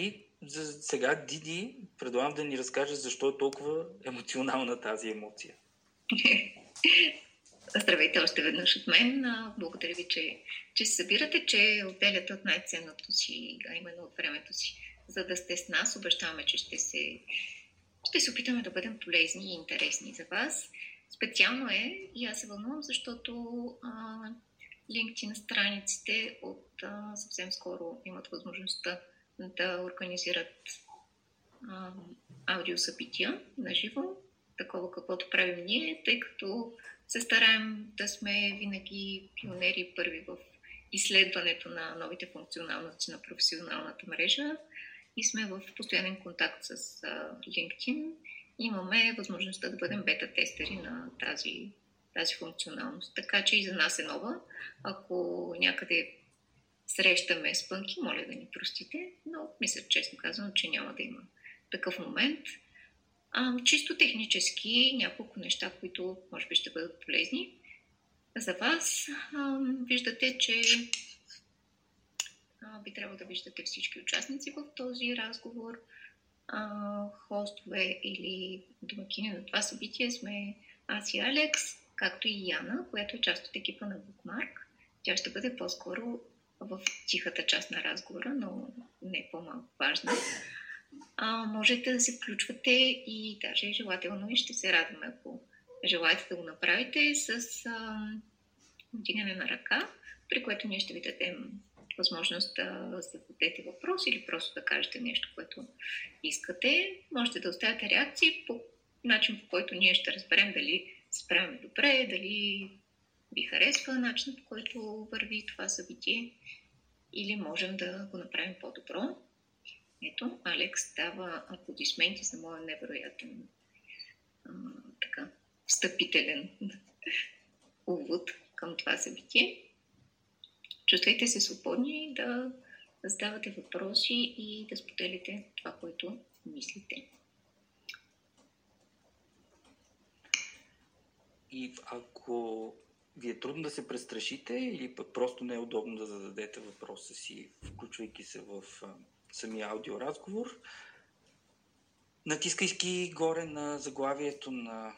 И за сега, Диди, предлагам да ни разкажеш защо е толкова емоционална тази емоция. Здравейте още веднъж от мен. Благодаря ви, че, че се събирате, че отделяте от най-ценното си, а именно от времето си, за да сте с нас. Обещаваме, че ще се, ще се опитаме да бъдем полезни и интересни за вас. Специално е, и аз се вълнувам, защото а, LinkedIn страниците от а, съвсем скоро имат възможността да организират а, аудиосъбития на живо, такова каквото правим ние, тъй като се стараем да сме винаги пионери първи в изследването на новите функционалности на професионалната мрежа и сме в постоянен контакт с LinkedIn. Имаме възможността да бъдем бета-тестери на тази, тази функционалност. Така че и за нас е нова. Ако някъде срещаме спънки, моля да ни простите, но мисля честно казвам, че няма да има такъв момент. А, чисто технически няколко неща, които може би ще бъдат полезни за вас. А, виждате, че а, би трябвало да виждате всички участници в този разговор. А, хостове или домакини на това събитие сме аз и Алекс, както и Яна, която е част от екипа на Bookmark. Тя ще бъде по-скоро в тихата част на разговора, но не по-малко важна. А, можете да се включвате и даже желателно и ще се радваме, ако желаете да го направите с а, вдигане на ръка, при което ние ще ви дадем възможност да зададете въпрос или просто да кажете нещо, което искате. Можете да оставяте реакции по начин, по който ние ще разберем дали се справяме добре, дали ви харесва начинът, по който върви това събитие или можем да го направим по-добро. Ето, Алекс дава аплодисменти за моя невероятен така, встъпителен увод към това събитие. Чувствайте се свободни да задавате въпроси и да споделите това, което мислите. И ако ви е трудно да се престрашите или пък просто не е удобно да зададете въпроса си, включвайки се в а, самия аудиоразговор, натискайки горе на заглавието на,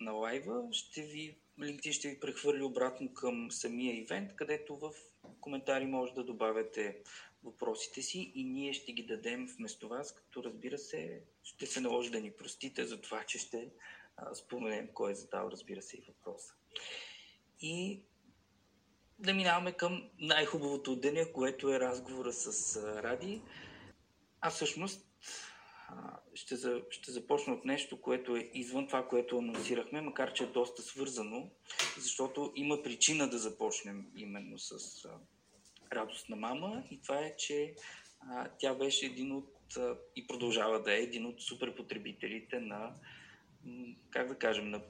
на лайва, ще ви, LinkedIn ще ви прехвърли обратно към самия ивент, където в коментари може да добавяте въпросите си и ние ще ги дадем вместо вас, като разбира се, ще се наложи да ни простите за това, че ще споменем кой е задал, разбира се, и въпроса. И да минаваме към най-хубавото от деня, което е разговора с Ради. А всъщност ще, за, ще започна от нещо, което е извън това, което анонсирахме, макар че е доста свързано, защото има причина да започнем именно с радост на мама и това е, че а, тя беше един от а, и продължава да е един от суперпотребителите на, как да кажем, на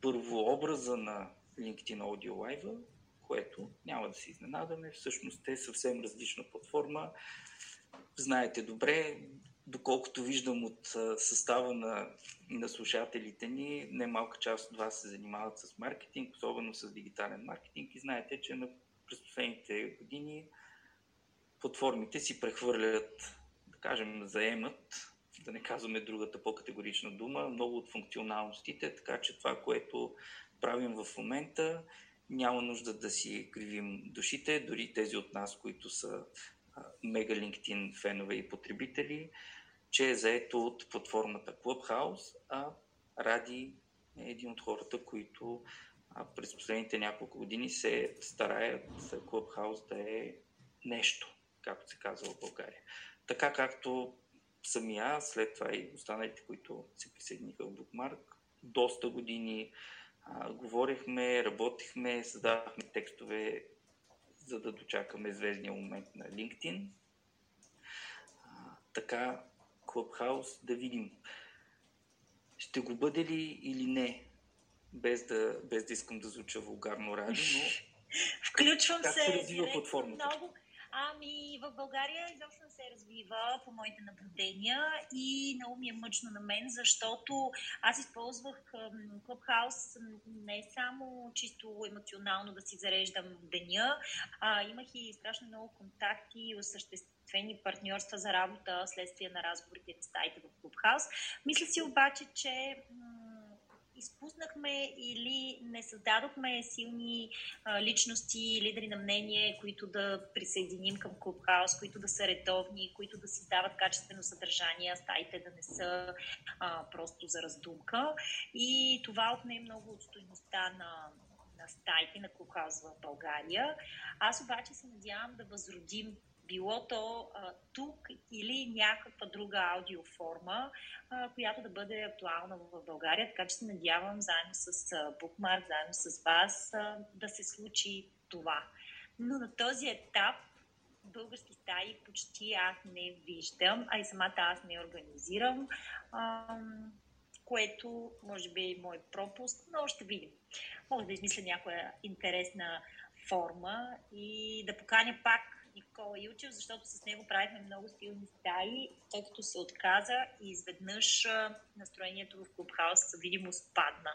първообраза на LinkedIn Audio Live, което няма да се изненадаме. Всъщност е съвсем различна платформа. Знаете добре, доколкото виждам от състава на, на слушателите ни, немалка част от вас се занимават с маркетинг, особено с дигитален маркетинг и знаете, че на, през последните години платформите си прехвърлят, да кажем, заемат, да не казваме другата по-категорична дума, много от функционалностите, така че това, което правим в момента, няма нужда да си кривим душите, дори тези от нас, които са мега LinkedIn фенове и потребители, че е заето от платформата Clubhouse, а Ради е един от хората, които през последните няколко години се стараят Clubhouse да е нещо, както се казва в България. Така както самия, след това и останалите, които се присъединиха в Bookmark, доста години а, говорихме, работихме, създавахме текстове, за да дочакаме звездния момент на LinkedIn. А, така, Clubhouse, да видим. Ще го бъде ли или не? Без да, без да искам да звуча вулгарно ради, но... Включвам как се. се развива платформата? Много, Ами, в България изобщо не се развива по моите наблюдения и много ми е мъчно на мен, защото аз използвах Clubhouse не само чисто емоционално да си зареждам деня, а имах и страшно много контакти и осъществени партньорства за работа следствие на разговорите в стаите в Clubhouse. Мисля си обаче, че изпуснахме или не създадохме силни а, личности, лидери на мнение, които да присъединим към Clubhouse, които да са редовни, които да създават качествено съдържание, стаите да не са а, просто за раздумка. И това отне много от стоеността на, на стаите на Clubhouse в България. Аз обаче се надявам да възродим било то а, тук или някаква друга аудиоформа, а, която да бъде актуална в България. Така че се надявам заедно с а, Bookmark, заедно с вас а, да се случи това. Но на този етап български стаи почти аз не виждам, а и самата аз не организирам, а, което може би е мой пропуск, но ще видим. Мога да измисля някоя интересна форма и да поканя пак Никола Ючев, защото с него правихме много стилни стаи, тъй като се отказа и изведнъж настроението в Клубхаус видимо спадна.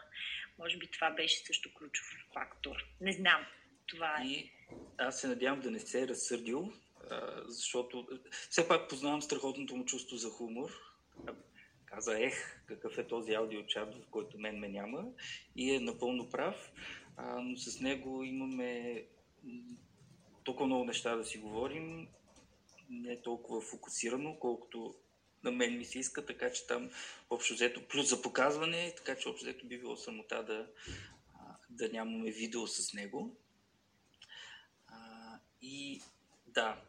Може би това беше също ключов фактор. Не знам. Това е. И аз се надявам да не се е разсърдил, защото все пак познавам страхотното му чувство за хумор. Каза, ех, какъв е този аудиочат, в който мен ме няма. И е напълно прав. но с него имаме толкова много неща да си говорим, не е толкова фокусирано, колкото на мен ми се иска, така че там общо взето, плюс за показване, така че общо взето би било самота да, да нямаме видео с него. А, и да.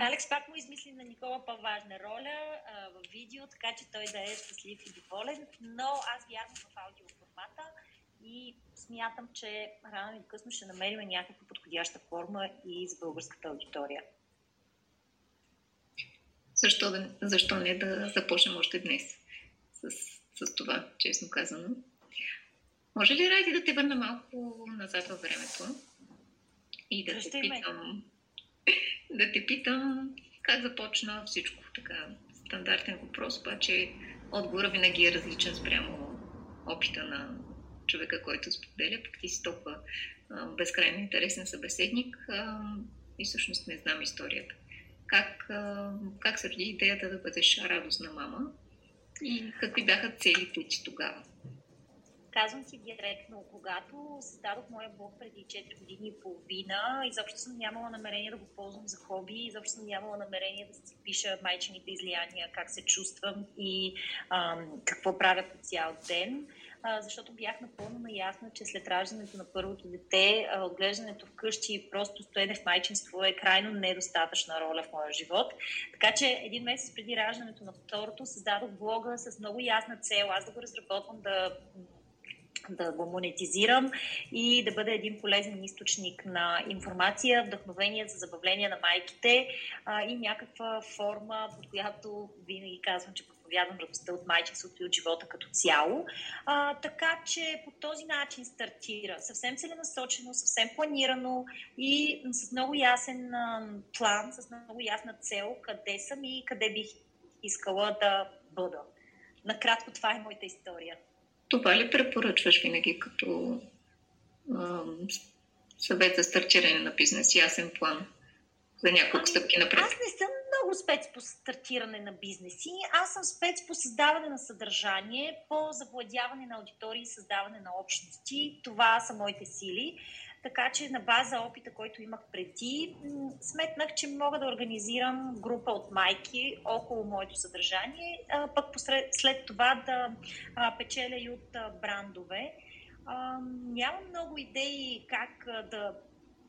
Алекс пак му измисли на Никола по-важна роля а, в видео, така че той да е щастлив и доволен, но аз вярвам в аудиоформата и смятам, че рано или късно ще намерим някаква подходяща форма и за българската аудитория. Защо, да, защо не да започнем още днес с, с това, честно казано? Може ли, Ради, да те върна малко назад във времето и да те питам, да те питам как започна всичко така стандартен въпрос, обаче отговорът винаги е различен спрямо опита на човека, който споделя, пък ти си толкова безкрайно интересен събеседник и всъщност не знам историята. Как, а, как се роди идеята да бъдеш радостна мама и какви бяха целите ти тогава? Казвам си директно, когато създадох моя блог преди 4 години и половина, изобщо съм нямала намерение да го ползвам за хоби, изобщо съм нямала намерение да си пиша майчените излияния, как се чувствам и ам, какво правя по цял ден защото бях напълно наясна, че след раждането на първото дете, отглеждането вкъщи и просто стоене в майчинство е крайно недостатъчна роля в моя живот. Така че един месец преди раждането на второто създадох блога с много ясна цел. Аз да го разработвам да да го монетизирам и да бъде един полезен източник на информация, вдъхновение за забавление на майките а, и някаква форма, под която винаги казвам, че проповядвам радостта от майчинството и от живота като цяло. А, така че по този начин стартира. Съвсем целенасочено, съвсем планирано и с много ясен а, план, с много ясна цел къде съм и къде бих искала да бъда. Накратко това е моята история. Това ли препоръчваш винаги като а, съвет за стартиране на бизнес? Ясен план за няколко ами, стъпки напред? Аз не съм много спец по стартиране на бизнеси. Аз съм спец по създаване на съдържание, по завладяване на аудитории и създаване на общности. Това са моите сили. Така че на база опита, който имах преди, сметнах, че мога да организирам група от майки около моето съдържание, а пък след това да печеля и от брандове. Нямам много идеи как да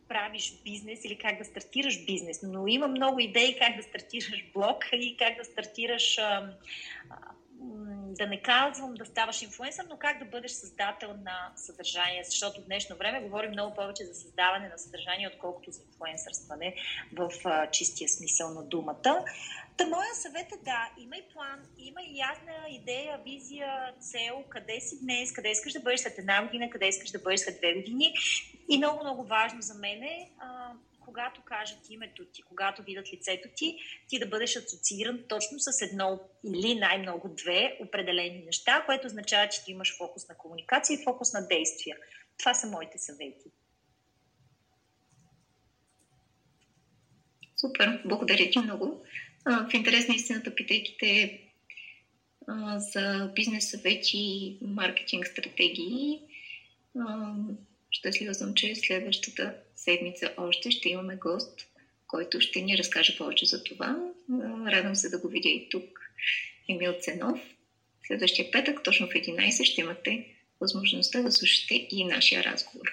правиш бизнес или как да стартираш бизнес, но има много идеи как да стартираш блог и как да стартираш да не казвам да ставаш инфлуенсър, но как да бъдеш създател на съдържание, защото в днешно време говорим много повече за създаване на съдържание, отколкото за инфлуенсърстване в чистия смисъл на думата. Та моя съвет е да, има и план, има и ясна идея, визия, цел, къде си днес, къде искаш да бъдеш след една година, къде искаш да бъдеш след две години. И много, много важно за мен е когато кажат името ти, когато видят лицето ти, ти да бъдеш асоцииран точно с едно или най-много две определени неща, което означава, че ти имаш фокус на комуникация и фокус на действия. Това са моите съвети. Супер, благодаря ти много. В интерес на истината, питайки те за бизнес съвети маркетинг стратегии, щастлива съм, че следващата седмица още ще имаме гост, който ще ни разкаже повече за това. Радвам се да го видя и тук. Емил Ценов. Следващия петък, точно в 11, ще имате възможността да слушате и нашия разговор.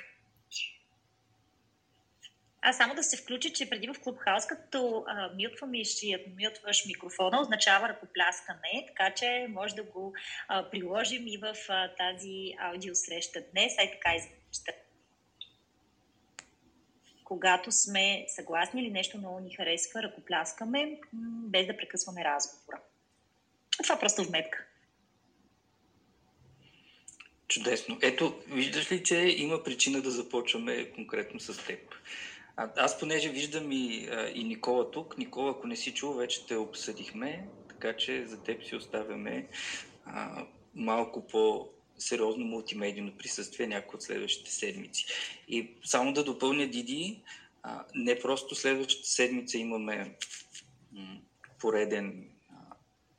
А само да се включи, че преди в Клубхаус, като а, мютваме и ще мютваш микрофона, означава ръкопляскане, така че може да го а, приложим и в а, тази аудиосреща днес, ай така изглежда. Когато сме съгласни или нещо много ни харесва, ръкопляскаме, без да прекъсваме разговора. Това просто вметка. Чудесно. Ето, виждаш ли, че има причина да започваме конкретно с теб. А, аз понеже виждам и, а, и Никола тук. Никола, ако не си чул, вече те обсъдихме, така че за теб си оставяме а, малко по сериозно мултимедийно присъствие някои от следващите седмици. И само да допълня Диди, не просто следващата седмица имаме пореден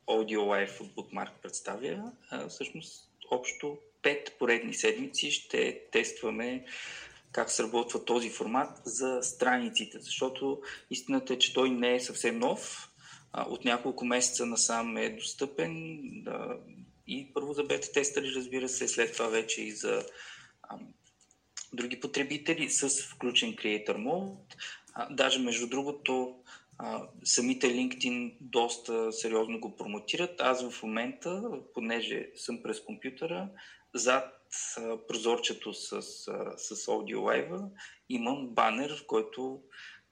аудио лайф от Bookmark представя, а, всъщност общо пет поредни седмици ще тестваме как сработва този формат за страниците, защото истината е, че той не е съвсем нов. От няколко месеца насам е достъпен и първо за бета тестъри, разбира се, след това вече и за а, други потребители с включен Creator Mode. А, даже между другото, а, самите LinkedIn доста сериозно го промотират. Аз в момента, понеже съм през компютъра, зад прозорчето с, с Audio Live имам банер, в който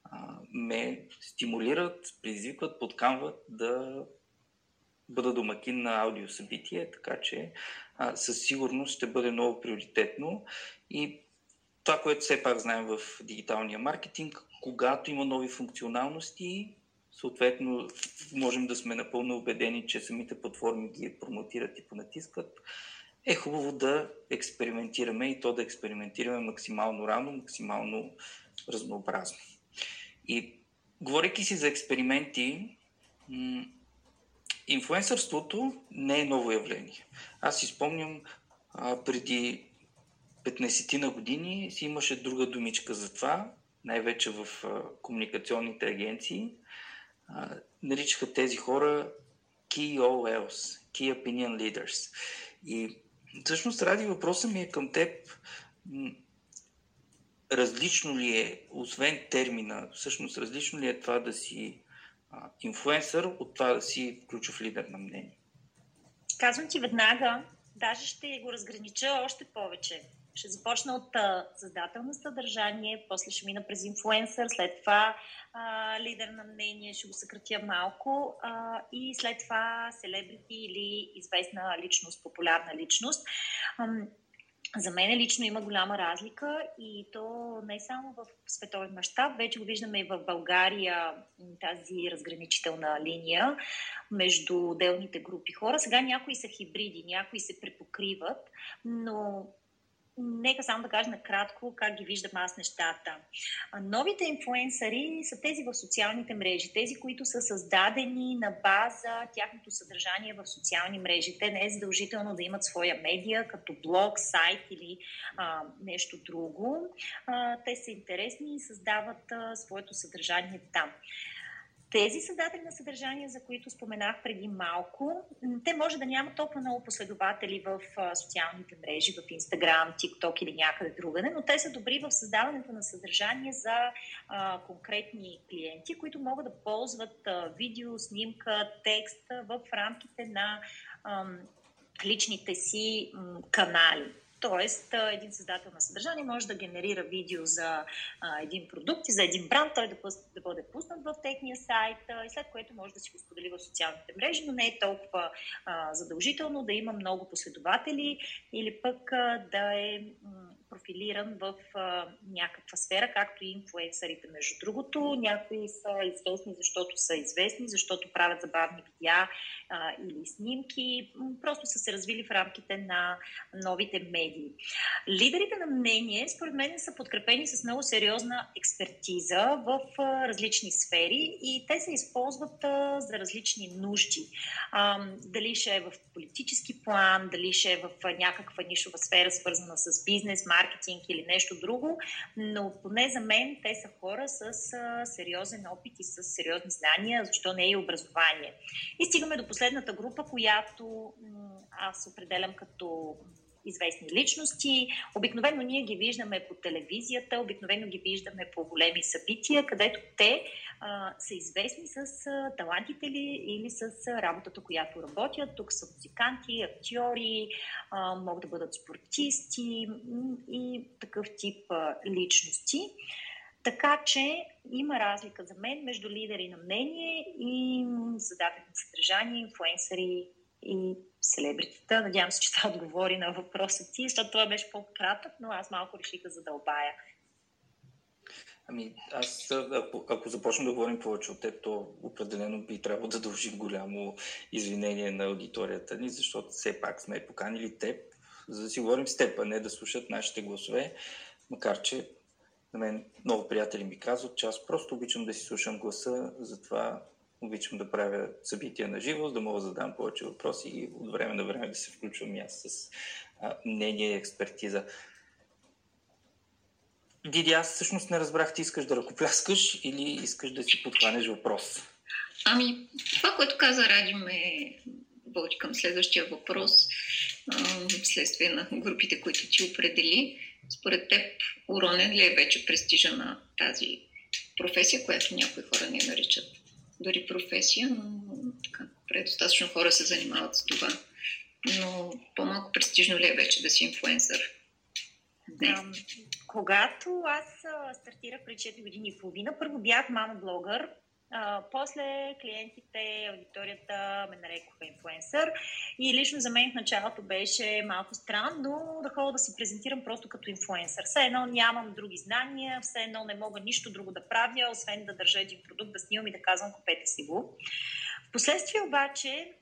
а, ме стимулират, предизвикват, подкамват да бъда домакин на аудиосъбитие, така че а, със сигурност ще бъде много приоритетно и това, което все пак знаем в дигиталния маркетинг, когато има нови функционалности, съответно можем да сме напълно убедени, че самите платформи ги промотират и понатискат е хубаво да експериментираме и то да експериментираме максимално рано, максимално разнообразно. И говорейки си за експерименти, инфуенсърството не е ново явление. Аз си спомням а, преди 15 на години си имаше друга думичка за това, най-вече в а, комуникационните агенции. А, наричаха тези хора Key OLs, Key Opinion Leaders. И Всъщност, Ради, въпросът ми е към теб. Различно ли е, освен термина, всъщност различно ли е това да си инфлуенсър от това да си ключов лидер на мнение? Казвам ти веднага, даже ще го разгранича още повече. Ще започна от създател на съдържание, после ще мина през инфлуенсър, след това а, лидер на мнение, ще го съкратя малко а, и след това селебрити или известна личност, популярна личност. А, за мен лично има голяма разлика и то не само в световен мащаб, вече го виждаме и в България тази разграничителна линия между отделните групи хора. Сега някои са хибриди, някои се препокриват, но Нека само да кажа накратко как ги виждам аз нещата. Новите инфлуенсъри са тези в социалните мрежи, тези, които са създадени на база тяхното съдържание в социални мрежи. Те не е задължително да имат своя медия, като блог, сайт или а, нещо друго. А, те са интересни и създават а, своето съдържание там тези създатели на съдържание, за които споменах преди малко, те може да нямат толкова много последователи в социалните мрежи, в Instagram, TikTok или някъде другаде, но те са добри в създаването на съдържание за а, конкретни клиенти, които могат да ползват а, видео, снимка, текст в рамките на а, личните си канали. Тоест, един създател на съдържание може да генерира видео за а, един продукт и за един бранд, той да, да бъде пуснат в техния сайт и след което може да си го сподели в социалните мрежи, но не е толкова а, задължително да има много последователи или пък а, да е профилиран в а, някаква сфера, както и инфлуенсърите, между другото. Някои са известни, защото са известни, защото правят забавни видеа а, или снимки. Просто са се развили в рамките на новите медии. Лидерите на мнение, според мен, са подкрепени с много сериозна експертиза в а, различни сфери и те се използват а, за различни нужди. А, дали ще е в политически план, дали ще е в някаква нишова сфера, свързана с бизнес, маркетинг или нещо друго, но поне за мен те са хора с сериозен опит и с сериозни знания, защо не и образование. И стигаме до последната група, която аз определям като известни личности. Обикновено ние ги виждаме по телевизията, обикновено ги виждаме по големи събития, където те а, са известни с а, талантите ли или с а, работата, която работят. Тук са музиканти, актьори, а, могат да бъдат спортисти и такъв тип а, личности. Така че има разлика за мен между лидери на мнение и задатели на съдържание, и селебритета. Надявам се, че това отговори на въпроса ти, защото това беше по-кратък, но аз малко реших да задълбая. Ами, аз, ако, ако започнем да говорим повече от теб, то определено би трябвало да дължим голямо извинение на аудиторията ни, защото все пак сме поканили теб, за да си говорим с теб, а не да слушат нашите гласове, макар че на мен много приятели ми казват, че аз просто обичам да си слушам гласа, затова обичам да правя събития на живо, да мога да задам повече въпроси и от време на време да се включвам и аз с а, мнение и експертиза. Диди, аз всъщност не разбрах, ти искаш да ръкопляскаш или искаш да си подхванеш въпрос? Ами, това, което каза Ради, ме води към следващия въпрос, следствие на групите, които ти определи. Според теб, уронен ли е вече престижа на тази професия, която някои хора не наричат дори професия, но така, предостатъчно хора се занимават с това. Но по-малко престижно ли е вече да си инфлуенсър? Не. Когато аз стартирах преди 4 години и половина, първо бях мама блогър, после клиентите, аудиторията ме нарекоха инфлуенсър и лично за мен в началото беше малко странно да ходя да се презентирам просто като инфлуенсър. Все едно нямам други знания, все едно не мога нищо друго да правя, освен да държа един продукт, да снимам и да казвам купете си го. Впоследствие обаче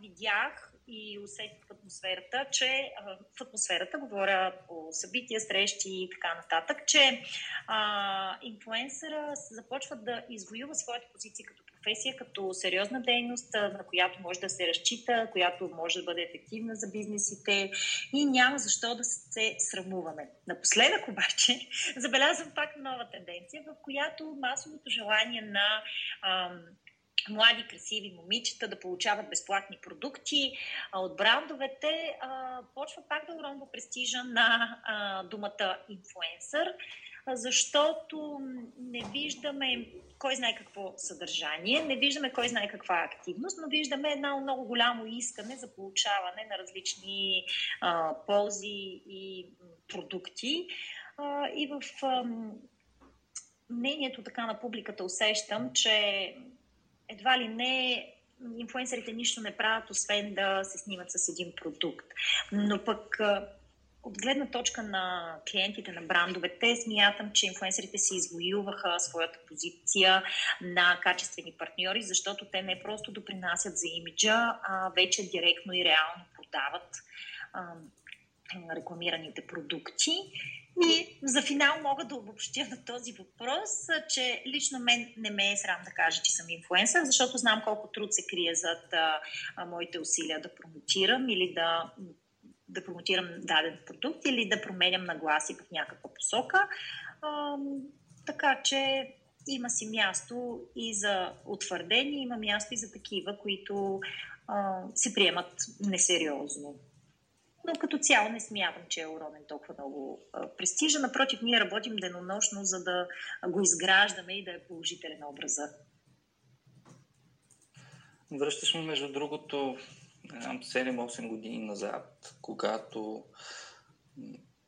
видях и усетих в атмосферата, че в атмосферата, говоря по събития, срещи и така нататък, че а, инфлуенсъра започва да извоюва своята позиция като професия, като сериозна дейност, на която може да се разчита, която може да бъде ефективна за бизнесите и няма защо да се срамуваме. Напоследък обаче забелязвам пак нова тенденция, в която масовото желание на ам, млади, красиви момичета да получават безплатни продукти от брандовете, почва пак да уронва престижа на думата инфлуенсър, защото не виждаме кой знае какво съдържание, не виждаме кой знае каква активност, но виждаме едно много голямо искане за получаване на различни ползи и продукти. И в мнението така на публиката усещам, че едва ли не инфуенсерите нищо не правят, освен да се снимат с един продукт. Но пък от гледна точка на клиентите на брандовете, смятам, че инфуенсерите си извоюваха своята позиция на качествени партньори, защото те не просто допринасят за имиджа, а вече директно и реално продават рекламираните продукти. И за финал мога да обобщя на този въпрос, че лично мен не ме е срам да кажа, че съм инфлуенсър, защото знам колко труд се крие зад а, а, моите усилия да промотирам или да, да промотирам даден продукт или да променям нагласи в някаква посока. А, така че има си място и за утвърдени, има място и за такива, които а, се приемат несериозно но като цяло не смятам, че е уронен толкова много престижа. Напротив, ние работим денонощно, за да го изграждаме и да е положителен образа. Връщаш ме, между другото, 7-8 години назад, когато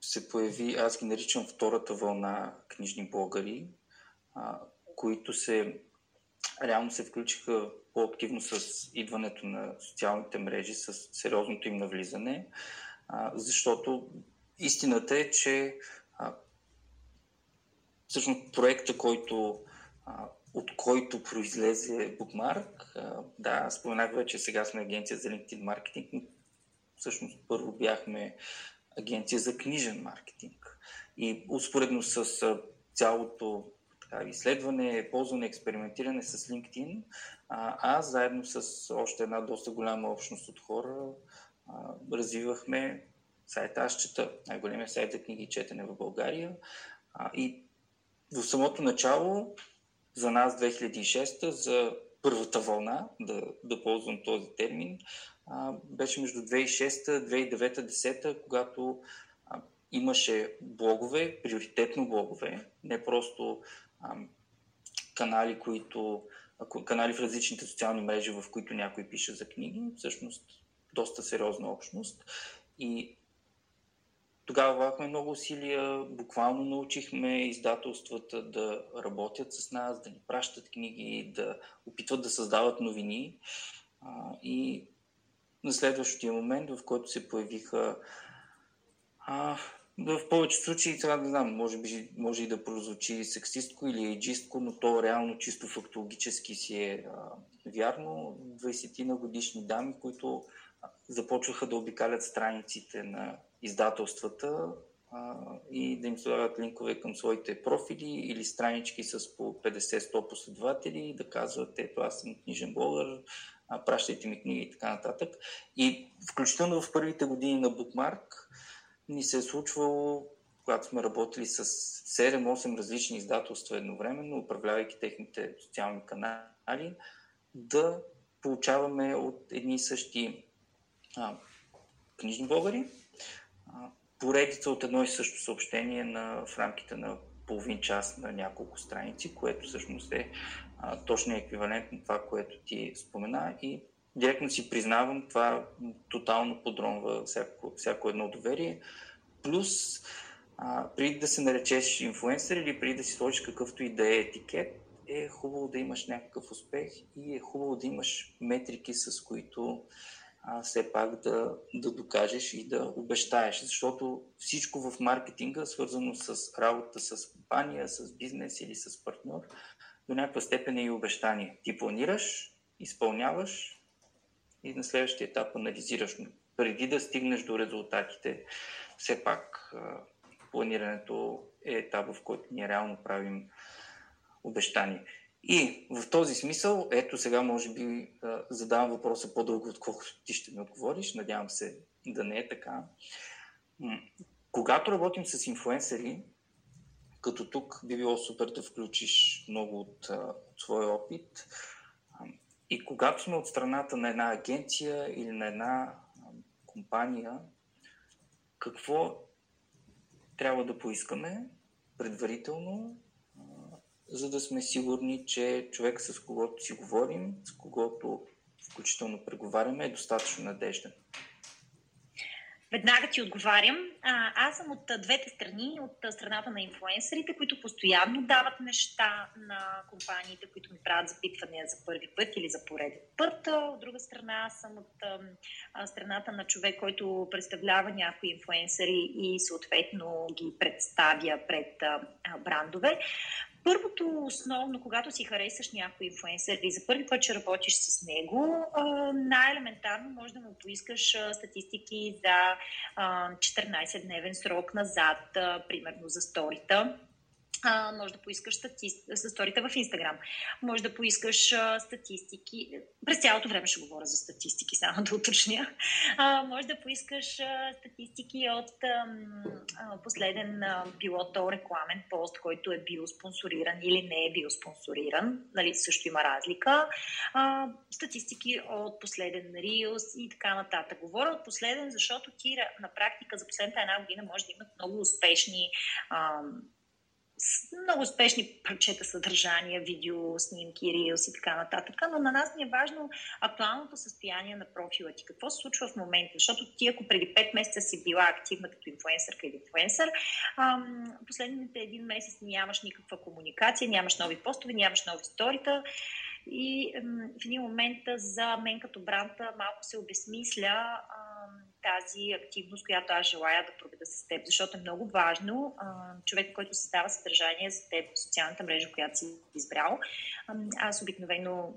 се появи, аз ги наричам втората вълна книжни блогъри, които се реално се включиха по-активно с идването на социалните мрежи, с сериозното им навлизане защото истината е, че а, всъщност проекта, който, а, от който произлезе Bookmark, а, да, споменах вече, сега сме агенция за LinkedIn маркетинг, но всъщност първо бяхме агенция за книжен маркетинг. И успоредно с цялото така, изследване, ползване, експериментиране с LinkedIn, а, аз заедно с още една доста голяма общност от хора развивахме сайта Аз чета, най-големия сайт за книги и четене в България. А, и в самото начало, за нас 2006, за първата вълна, да, да ползвам този термин, а, беше между 2006, 2009, 2010, когато а, имаше блогове, приоритетно блогове, не просто а, канали, които канали в различните социални мрежи, в които някой пише за книги, всъщност доста сериозна общност. И тогава влагахме много усилия, буквално научихме издателствата да работят с нас, да ни пращат книги, да опитват да създават новини. И на следващия момент, в който се появиха а, в повечето случаи, сега не знам, може, би, може и да прозвучи сексистко или ейджистко, но то реално чисто фактологически си е а, вярно. 20 на годишни дами, които започваха да обикалят страниците на издателствата а, и да им слагат линкове към своите профили или странички с по 50-100 последователи и да казват, ето аз съм книжен блогър, а, пращайте ми книги и така нататък. И включително в първите години на Bookmark ни се е случвало, когато сме работили с 7-8 различни издателства едновременно, управлявайки техните социални канали, да получаваме от едни и същи а, книжни блогъри а, поредица от едно и също съобщение на, в рамките на половин час на няколко страници, което всъщност е а, точно еквивалент на това, което ти спомена и директно си признавам, това тотално подронва всяко, всяко едно доверие. Плюс, а, преди да се наречеш инфлуенсър или преди да си сложиш какъвто и да е етикет, е хубаво да имаш някакъв успех и е хубаво да имаш метрики, с които а, все пак да, да докажеш и да обещаеш. Защото всичко в маркетинга, свързано с работа с компания, с бизнес или с партньор, до някаква степен е и обещание. Ти планираш, изпълняваш и на следващия етап анализираш. Преди да стигнеш до резултатите, все пак планирането е етап, в който ние реално правим обещания. И в този смисъл, ето сега може би задавам въпроса по-дълго, отколкото ти ще ми отговориш. Надявам се да не е така. Когато работим с инфуенсери, като тук би било супер да включиш много от, от своя опит, и когато сме от страната на една агенция или на една компания, какво трябва да поискаме предварително, за да сме сигурни, че човек с когото си говорим, с когото включително преговаряме, е достатъчно надежден. Веднага ти отговарям. А, аз съм от двете страни, от страната на инфлуенсърите, които постоянно дават неща на компаниите, които ми правят запитвания за първи път или за пореден път. От друга страна съм от а, страната на човек, който представлява някои инфлуенсъри и съответно ги представя пред а, брандове. Първото основно, когато си харесаш някой инфлуенсър и за първи път ще работиш с него, най-елементарно може да му поискаш статистики за 14-дневен срок назад, примерно за сторита а, може да поискаш статистика, сторите в Инстаграм. Може да поискаш а, статистики. През цялото време ще говоря за статистики, само да уточня. А, може да поискаш а, статистики от а, а, последен а, било то рекламен пост, който е бил спонсориран или не е бил спонсориран. Нали, също има разлика. А, статистики от последен Reels и така нататък. Говоря от последен, защото ти на практика за последната една година може да имат много успешни а, много успешни парчета съдържания, видео, снимки, рилс и така нататък, но на нас ни е важно актуалното състояние на профила ти. Какво се случва в момента? Защото ти, ако преди 5 месеца си била активна като инфлуенсър или инфлуенсър, последните един месец нямаш никаква комуникация, нямаш нови постове, нямаш нови сторита, и в един момент за мен като бранта малко се обесмисля тази активност, която аз желая да проведа с теб, защото е много важно а, човек, който създава съдържание за теб в социалната мрежа, която си избрал. Аз обикновено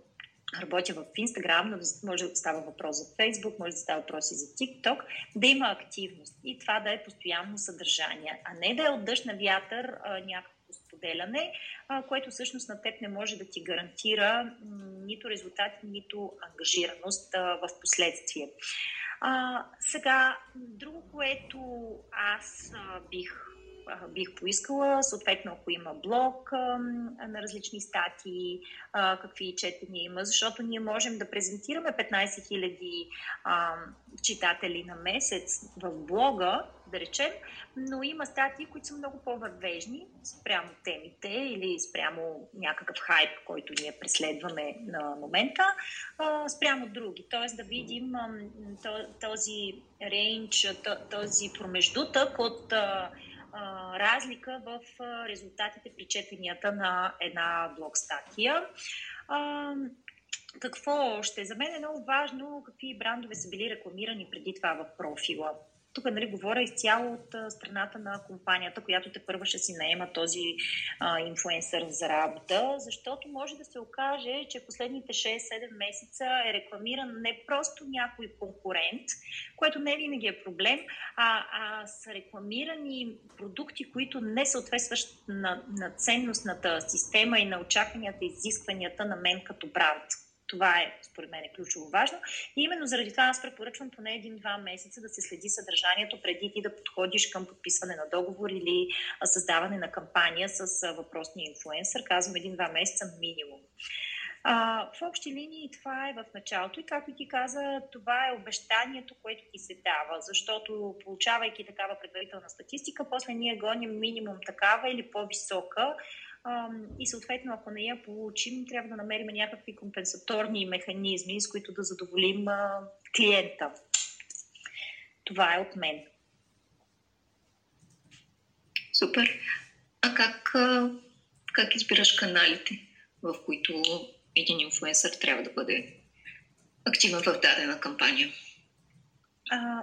работя в Инстаграм, но може да става въпрос за Фейсбук, може да става въпрос и за ТикТок, да има активност и това да е постоянно съдържание, а не да е от дъжд на вятър а, някакво споделяне, което всъщност на теб не може да ти гарантира нито резултати, нито ангажираност в последствие. Сега, друго, което аз бих бих поискала. Съответно, ако има блог на различни статии, какви четения има, защото ние можем да презентираме 15 000 читатели на месец в блога, да речем, но има статии, които са много по-вървежни спрямо темите или спрямо някакъв хайп, който ние преследваме на момента, спрямо други. Тоест да видим този рейндж, този промеждутък от разлика в резултатите при четенията на една блог статия. А, какво още? За мен е много важно какви брандове са били рекламирани преди това в профила. Тук нали, говоря изцяло от страната на компанията, която те първа ще си наема този а, инфуенсър за работа, защото може да се окаже, че последните 6-7 месеца е рекламиран не просто някой конкурент, което не винаги е проблем, а, а са рекламирани продукти, които не съответстват на, на ценностната система и на очакванията и изискванията на мен като бранд. Това е, според мен, е ключово важно. И именно заради това аз препоръчвам поне един-два месеца да се следи съдържанието преди ти да подходиш към подписване на договор или създаване на кампания с въпросния инфлуенсър. Казвам един-два месеца минимум. А, в общи линии това е в началото и както ти каза, това е обещанието, което ти се дава, защото получавайки такава предварителна статистика, после ние гоним минимум такава или по-висока, и съответно, ако не я получим, трябва да намерим някакви компенсаторни механизми, с които да задоволим клиента. Това е от мен. Супер. А как, как избираш каналите, в които един инфлуенсър трябва да бъде активен в дадена кампания? А,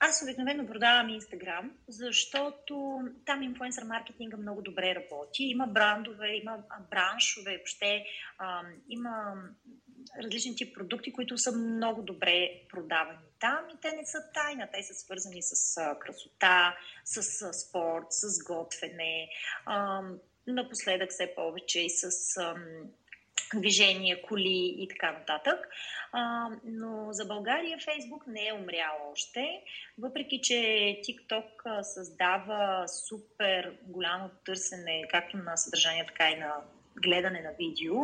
аз обикновено продавам Инстаграм, защото там инфлуенсър маркетинга много добре работи. Има брандове, има браншове, въобще а, има различни тип продукти, които са много добре продавани там и те не са тайна. Те са свързани с красота, с спорт, с готвене. А, напоследък все повече и с движение, коли и така нататък. А, но за България Фейсбук не е умрял още, въпреки че TikTok създава супер голямо търсене както на съдържание, така и на гледане на видео.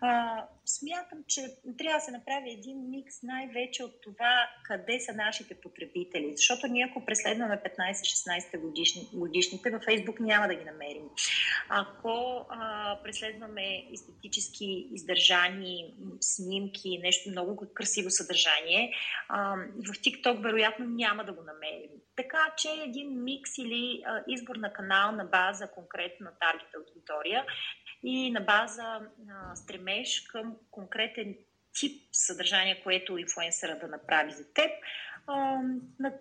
А, смятам, че трябва да се направи един микс най-вече от това къде са нашите потребители. Защото ние ако преследваме 15-16 годишни, годишните, във Фейсбук няма да ги намерим. Ако а, преследваме естетически издържани снимки, нещо много красиво съдържание, а, в TikTok вероятно няма да го намерим. Така че един микс или а, избор на канал на база конкретно на таргет аудитория и на база а, стремеж към конкретен тип съдържание, което инфлуенсъра да направи за теб. На,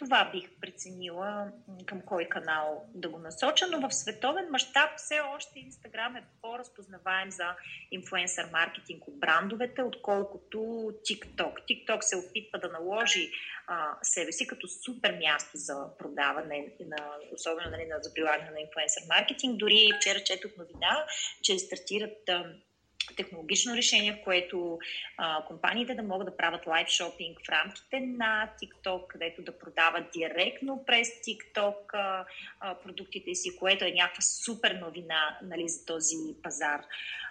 това бих преценила към кой канал да го насоча, но в световен мащаб все още Инстаграм е по-разпознаваем за инфлуенсър маркетинг от брандовете, отколкото TikTok. TikTok се опитва да наложи а, себе си като супер място за продаване, на, особено нали, за прилагане на инфлуенсър маркетинг. Дори вчера четох новина, че стартират а, технологично решение, в което а, компаниите да могат да правят лайв шопинг в рамките на TikTok, където да продават директно през TikTok а, а, продуктите си, което е някаква супер новина нали, за този пазар,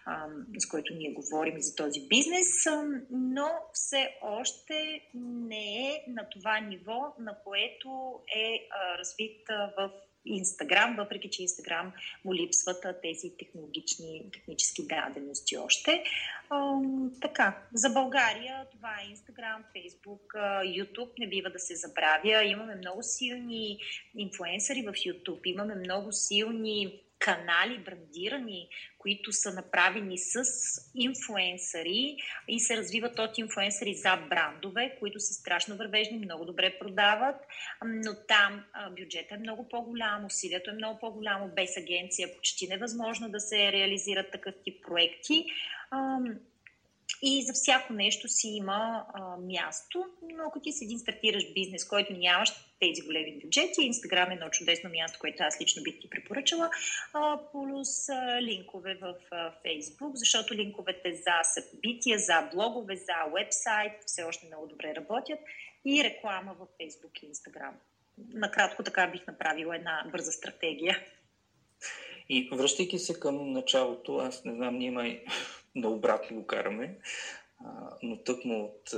а, с който ние говорим и за този бизнес, а, но все още не е на това ниво, на което е а, развит а, в Инстаграм, въпреки че Инстаграм му липсват тези технологични, технически дадености още. Така, за България това е Инстаграм, Фейсбук, Ютуб, не бива да се забравя. Имаме много силни инфлуенсъри в Ютуб, имаме много силни канали, брандирани, които са направени с инфуенсъри и се развиват от инфуенсъри за брандове, които са страшно вървежни, много добре продават, но там бюджетът е много по-голям, усилието е много по-голямо, без агенция почти невъзможно да се реализират такъв тип проекти. И за всяко нещо си има а, място, но ако ти си един стартиращ бизнес, който нямаш тези големи бюджети, Инстаграм е едно чудесно място, което аз лично бих ти препоръчала, а, плюс а, линкове в Фейсбук, защото линковете за събития, за блогове, за вебсайт все още много добре работят и реклама в Фейсбук и Инстаграм. Накратко така бих направила една бърза стратегия. И връщайки се към началото, аз не знам, ние май наобратно го караме, но тъкмо от,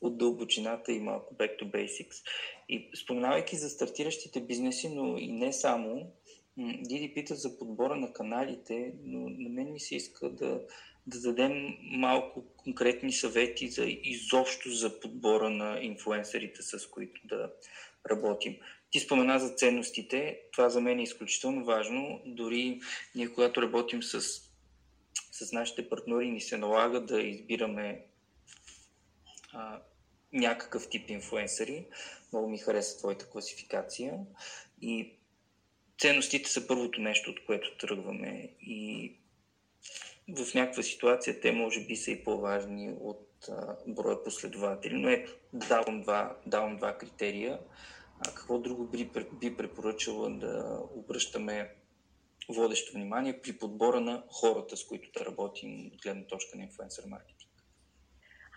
от дълбочината и малко back to basics. И споменавайки за стартиращите бизнеси, но и не само, Диди пита за подбора на каналите, но на мен ми се иска да, да дадем малко конкретни съвети за изобщо за подбора на инфуенсерите, с които да работим. Ти спомена за ценностите. Това за мен е изключително важно. Дори ние, когато работим с, с нашите партньори, ни се налага да избираме а, някакъв тип инфуенсъри. Много ми хареса твоята класификация. И ценностите са първото нещо, от което тръгваме. И в някаква ситуация те може би са и по-важни от а, броя последователи. Но е, давам два, давам два критерия. А какво друго би, би препоръчала да обръщаме водещо внимание при подбора на хората, с които да работим от гледна точка на инфлуенсър маркетинг?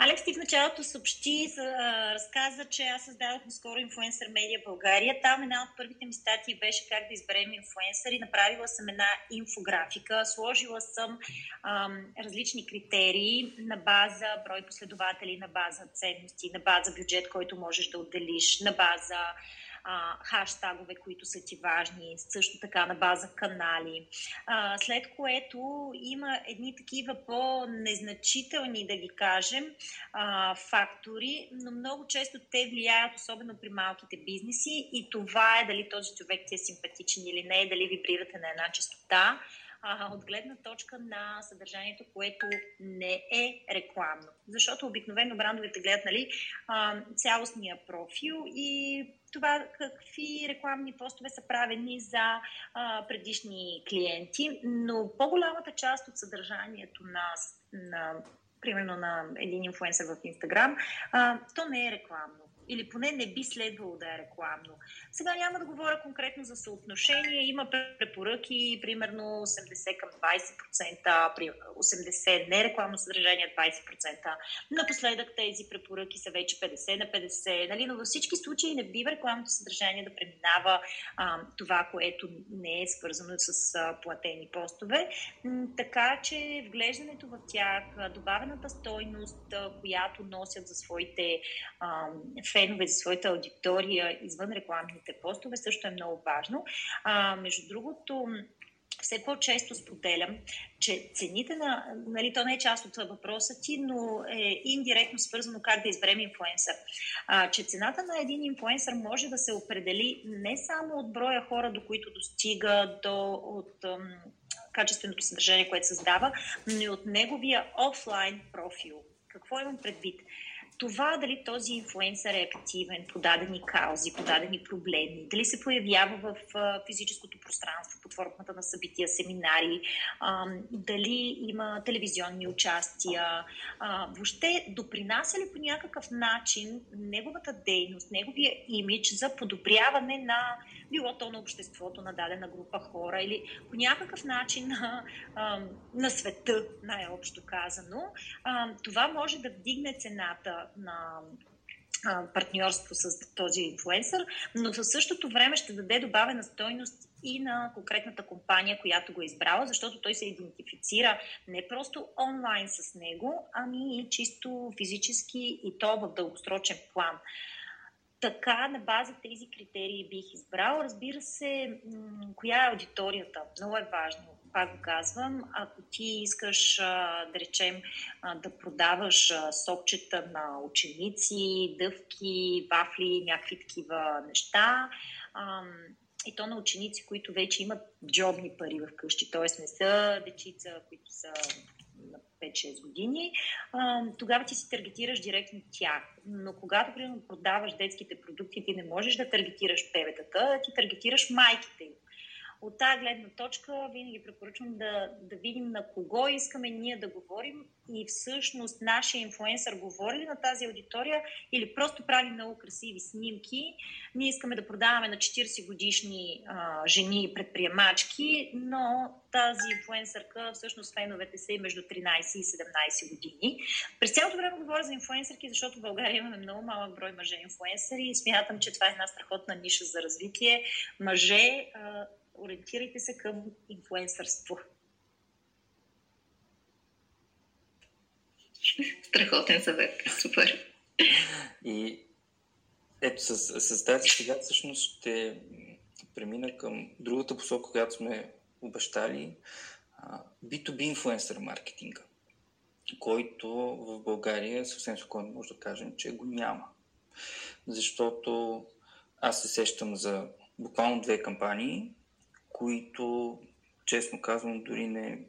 Алекс, ти в началото съобщи, за, разказа, че аз създадох скоро инфлуенсър медиа България. Там една от първите ми статии беше как да изберем инфлуенсъри. Направила съм една инфографика, сложила съм ам, различни критерии на база брой последователи, на база ценности, на база бюджет, който можеш да отделиш, на база а, хаштагове, които са ти важни, също така на база канали. А, след което има едни такива по-незначителни, да ги кажем, а, фактори, но много често те влияят, особено при малките бизнеси и това е дали този човек ти е симпатичен или не, дали вибрирате на една частота а, от гледна точка на съдържанието, което не е рекламно. Защото обикновено брандовете гледат нали, а, цялостния профил и това какви рекламни постове са правени за а, предишни клиенти, но по-голямата част от съдържанието на, на примерно на един инфлуенсър в Инстаграм, то не е рекламно или поне не би следвало да е рекламно. Сега няма да говоря конкретно за съотношение. Има препоръки, примерно 80 към 20%, при 80 нерекламно съдържание 20%. Напоследък тези препоръки са вече 50 на 50, нали? но във всички случаи не бива рекламното съдържание да преминава а, това, което не е свързано с а, платени постове. Така че вглеждането в тях, добавената стойност, която носят за своите а, фенове, за своята аудитория извън рекламните постове също е много важно. А, между другото, все по-често споделям, че цените на... Нали, то не е част от въпроса ти, но е индиректно свързано как да изберем инфлуенсър. А, че цената на един инфлуенсър може да се определи не само от броя хора, до които достига, до, от ам, качественото съдържание, което създава, но и от неговия офлайн профил. Какво имам предвид? Това дали този инфлуенсър е активен по дадени каузи, по дадени проблеми, дали се появява в физическото пространство под формата на събития, семинари, дали има телевизионни участия, въобще допринася ли по някакъв начин неговата дейност, неговия имидж за подобряване на било то на обществото, на дадена група хора или по някакъв начин на, на света, най-общо казано, това може да вдигне цената на партньорство с този инфлуенсър, но в същото време ще даде добавена стойност и на конкретната компания, която го е избрала, защото той се идентифицира не просто онлайн с него, ами и чисто физически и то в дългосрочен план. Така, на база тези критерии бих избрал. Разбира се, коя е аудиторията? Много е важно. Пак го казвам, ако ти искаш, да речем, да продаваш сокчета на ученици, дъвки, вафли, някакви такива неща, и то на ученици, които вече имат джобни пари в къщи, т.е. не са дечица, които са 5-6 години, тогава ти си таргетираш директно тях. Но когато, примерно, продаваш детските продукти, ти не можеш да таргетираш бебетата, ти таргетираш майките им. От тази гледна точка винаги препоръчвам да, да видим на кого искаме ние да говорим и всъщност нашия инфлуенсър говори ли на тази аудитория или просто прави много красиви снимки. Ние искаме да продаваме на 40 годишни а, жени предприемачки, но тази инфлуенсърка, всъщност феновете са и между 13 и 17 години. През цялото време говоря за инфлуенсърки, защото в България имаме много малък брой мъже инфлуенсъри и смятам, че това е една страхотна ниша за развитие. Мъже, а, ориентирайте се към инфлуенсърство. Страхотен съвет. Супер. И ето с, с тази сега всъщност ще премина към другата посока, която сме обещали. B2B инфлуенсър маркетинга, който в България съвсем спокойно може да кажем, че го няма. Защото аз се сещам за буквално две кампании, които, честно казвам, дори не,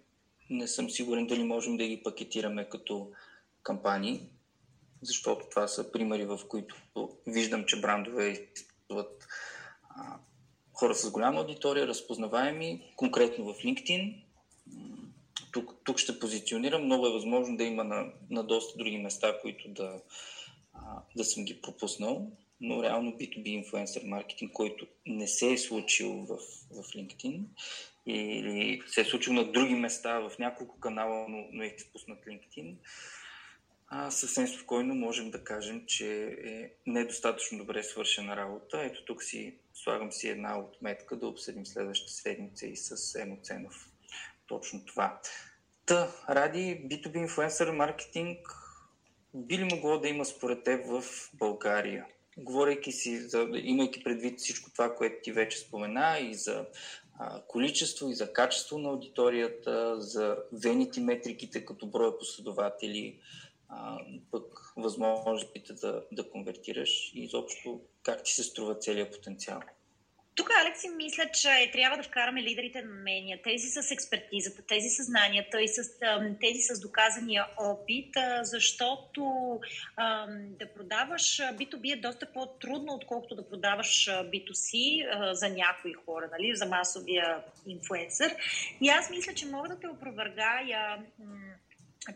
не съм сигурен дали можем да ги пакетираме като кампании, защото това са примери, в които виждам, че брандове използват хора с голяма аудитория, разпознаваеми, конкретно в LinkedIn. Тук, тук ще позиционирам. Много е възможно да има на, на доста други места, които да, да съм ги пропуснал но реално B2B инфлуенсър маркетинг, който не се е случил в, в LinkedIn или се е случил на други места в няколко канала, но, но е изпуснат LinkedIn, а, съвсем спокойно можем да кажем, че е недостатъчно добре свършена работа. Ето тук си слагам си една отметка да обсъдим следващата седмица и с Емоценов точно това. Та, ради B2B инфлуенсър маркетинг би ли могло да има според теб в България? Говорейки си, за, имайки предвид всичко това, което ти вече спомена и за количество и за качество на аудиторията, за вените метриките като броя последователи, пък възможностите да, да конвертираш и изобщо как ти се струва целият потенциал. Тук, Алекси, мисля, че трябва да вкараме лидерите на мнения, тези с експертизата, тези с знанията и с, тези с доказания опит, защото да продаваш B2B е доста по-трудно, отколкото да продаваш B2C за някои хора, нали, за масовия инфлуенсър. И аз мисля, че мога да те опровергая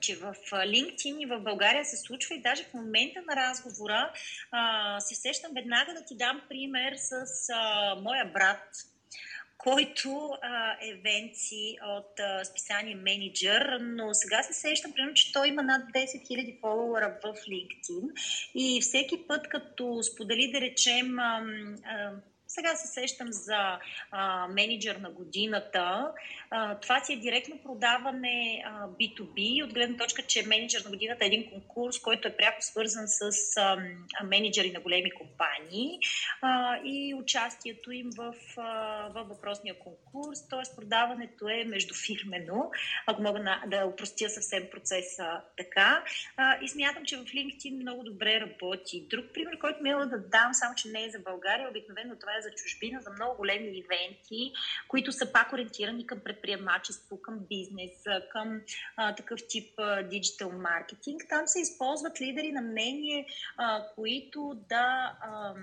че в LinkedIn и в България се случва и даже в момента на разговора а, се сещам веднага да ти дам пример с а, моя брат, който а, е Венци от а, списание Менеджер, но сега се сещам, примерно, че той има над 10 000 фолуара в LinkedIn и всеки път, като сподели, да речем, а, а, сега се сещам за а, менеджер на годината. Това си е директно продаване а, B2B, от гледна точка, че менеджер на годината е един конкурс, който е пряко свързан с менеджери на големи компании и участието им в, в въпросния конкурс. Т.е. продаването е междуфирмено, ако мога да упростя съвсем процеса така. И смятам, че в LinkedIn много добре работи. Друг пример, който ми да дам, само че не е за България, обикновено това е за чужбина, за много големи ивенти, които са пак ориентирани към предприемачество, към бизнес, към а, такъв тип диджитал маркетинг. Там се използват лидери на мнение, а, които да. А,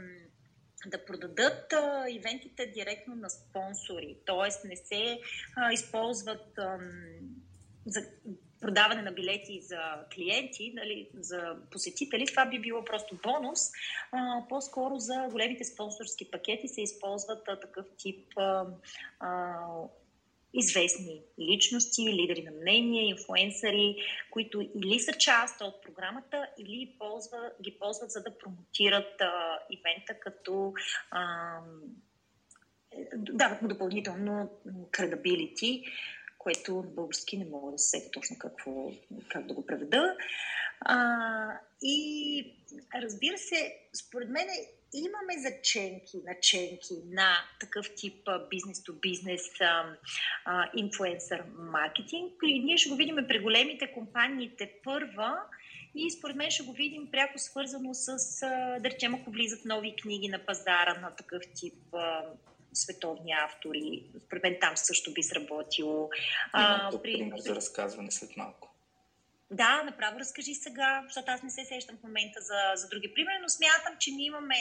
да продадат а, ивентите директно на спонсори, т.е. не се а, използват а, за продаване на билети за клиенти, нали, за посетители, това би било просто бонус. А, по-скоро за големите спонсорски пакети се използват а, такъв тип а, а, известни личности, лидери на мнение, инфуенсъри, които или са част от програмата, или ползва, ги ползват за да промотират а, ивента като а, дават му допълнително credibility което на български не мога да се точно какво, как да го преведа. А, и разбира се, според мен имаме заченки, наченки на такъв тип бизнес-то-бизнес инфлуенсър маркетинг. И ние ще го видим при големите компаниите първа, и според мен ще го видим пряко свързано с, да речем, ако влизат нови книги на пазара на такъв тип световни автори. Според мен там също би сработило. Има а, при... пример за разказване след малко. Да, направо разкажи сега, защото аз не се сещам в момента за, за други примери, но смятам, че ние имаме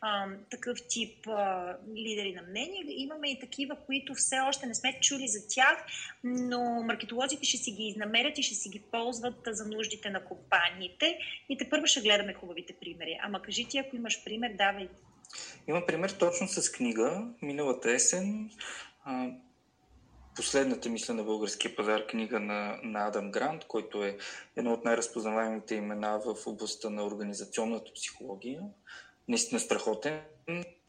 а, такъв тип а, лидери на мнение. Имаме и такива, които все още не сме чули за тях, но маркетолозите ще си ги изнамерят и ще си ги ползват за нуждите на компаниите. И те първо ще гледаме хубавите примери. Ама кажи ти, ако имаш пример, давай. Има пример точно с книга. Миналата есен последната, мисля, на българския пазар книга на, на Адам Грант, който е едно от най-разпознаваемите имена в областта на организационната психология. Наистина страхотен.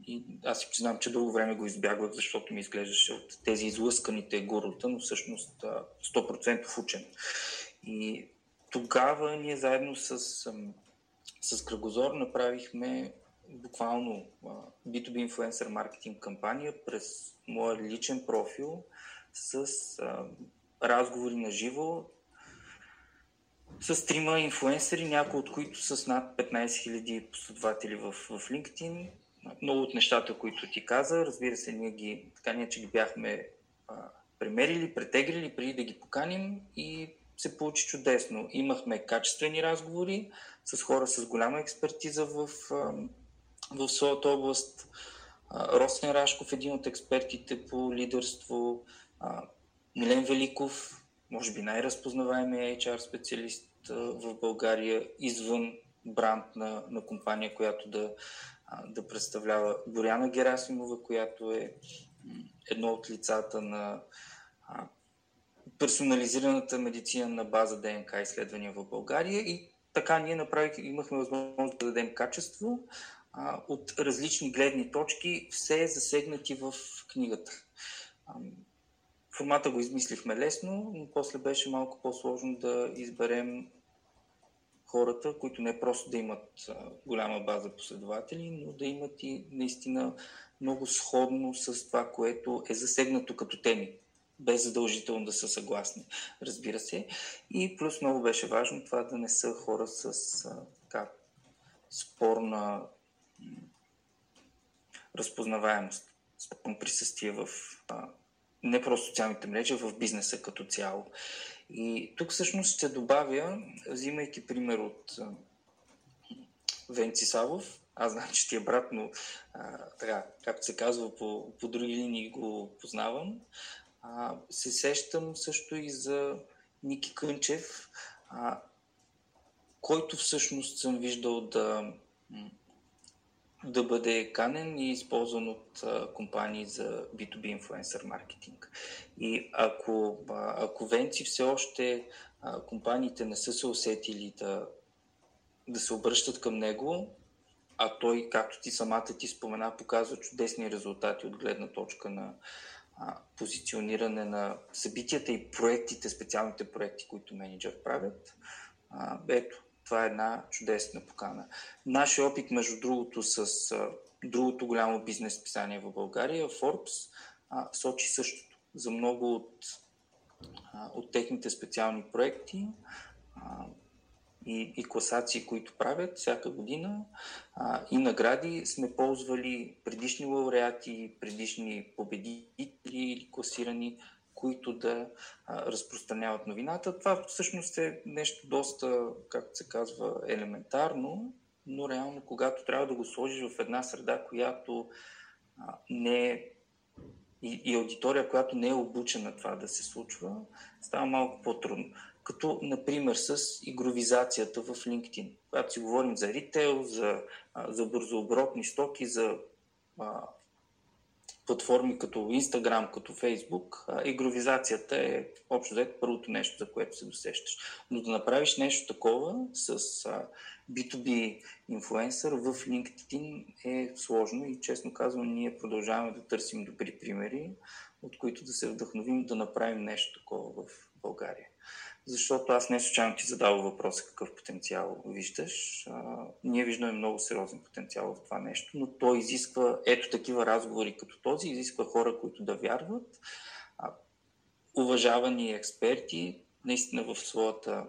И аз си признавам, че дълго време го избягвах, защото ми изглеждаше от тези излъсканите гурута, но всъщност 100% учен. И тогава ние заедно с, с Кръгозор направихме буквално B2B инфлуенсър маркетинг кампания през моя личен профил – с а, разговори на живо с трима инфуенсери, някои от които с над 15 000 последователи в, в LinkedIn. Много от нещата, които ти каза, разбира се, ние ги, така ние, че ги бяхме а, премерили, претегрили преди да ги поканим и се получи чудесно. Имахме качествени разговори с хора с голяма експертиза в, в своята област. Росен Рашков, един от експертите по лидерство, а, Милен Великов, може би най-разпознаваемия HR специалист в България, извън бранд на, на компания, която да, да представлява Боряна Герасимова, която е едно от лицата на а, персонализираната медицина на база ДНК изследвания в България и така ние направих, имахме възможност да дадем качество а, от различни гледни точки, все засегнати в книгата. Формата го измислихме лесно, но после беше малко по-сложно да изберем хората, които не просто да имат голяма база последователи, но да имат и наистина много сходно с това, което е засегнато като теми, без задължително да са съгласни, разбира се. И плюс много беше важно това да не са хора с така, спорна разпознаваемост, спорно присъствие в не просто социалните мрежи, в бизнеса като цяло. И тук всъщност ще добавя, взимайки пример от Венци Савов, аз знам, че ти е брат, но а, така, както се казва, по, по други линии го познавам. А, се сещам също и за Ники Кънчев, а, който всъщност съм виждал да да бъде канен и използван от компании за B2B инфлуенсър маркетинг. И ако, ако Венци все още компаниите не са се усетили да, да се обръщат към него, а той, както ти самата ти спомена, показва чудесни резултати от гледна точка на позициониране на събитията и проектите, специалните проекти, които менеджер правят. Ето, това е една чудесна покана. Нашия опит, между другото, с а, другото голямо бизнес писание в България, Forbes, а, сочи същото. За много от, а, от техните специални проекти а, и, и класации, които правят всяка година а, и награди, сме ползвали предишни лауреати, предишни победители или класирани които да а, разпространяват новината. Това всъщност е нещо доста, както се казва, елементарно, но реално, когато трябва да го сложиш в една среда, която а, не е и, и аудитория, която не е обучена това да се случва, става малко по-трудно. Като, например, с игровизацията в LinkedIn. Когато си говорим за ритейл, за, за бързооборотни стоки, за а, платформи като Instagram, като Facebook, игровизацията е общо взето първото нещо, за което се досещаш. Но да направиш нещо такова с B2B инфлуенсър в LinkedIn е сложно и честно казвам, ние продължаваме да търсим добри примери, от които да се вдъхновим да направим нещо такова в България защото аз не случайно ти задавам въпроса какъв потенциал виждаш. А, ние виждаме много сериозен потенциал в това нещо, но то изисква, ето такива разговори като този, изисква хора, които да вярват, а, уважавани експерти, наистина в, своята,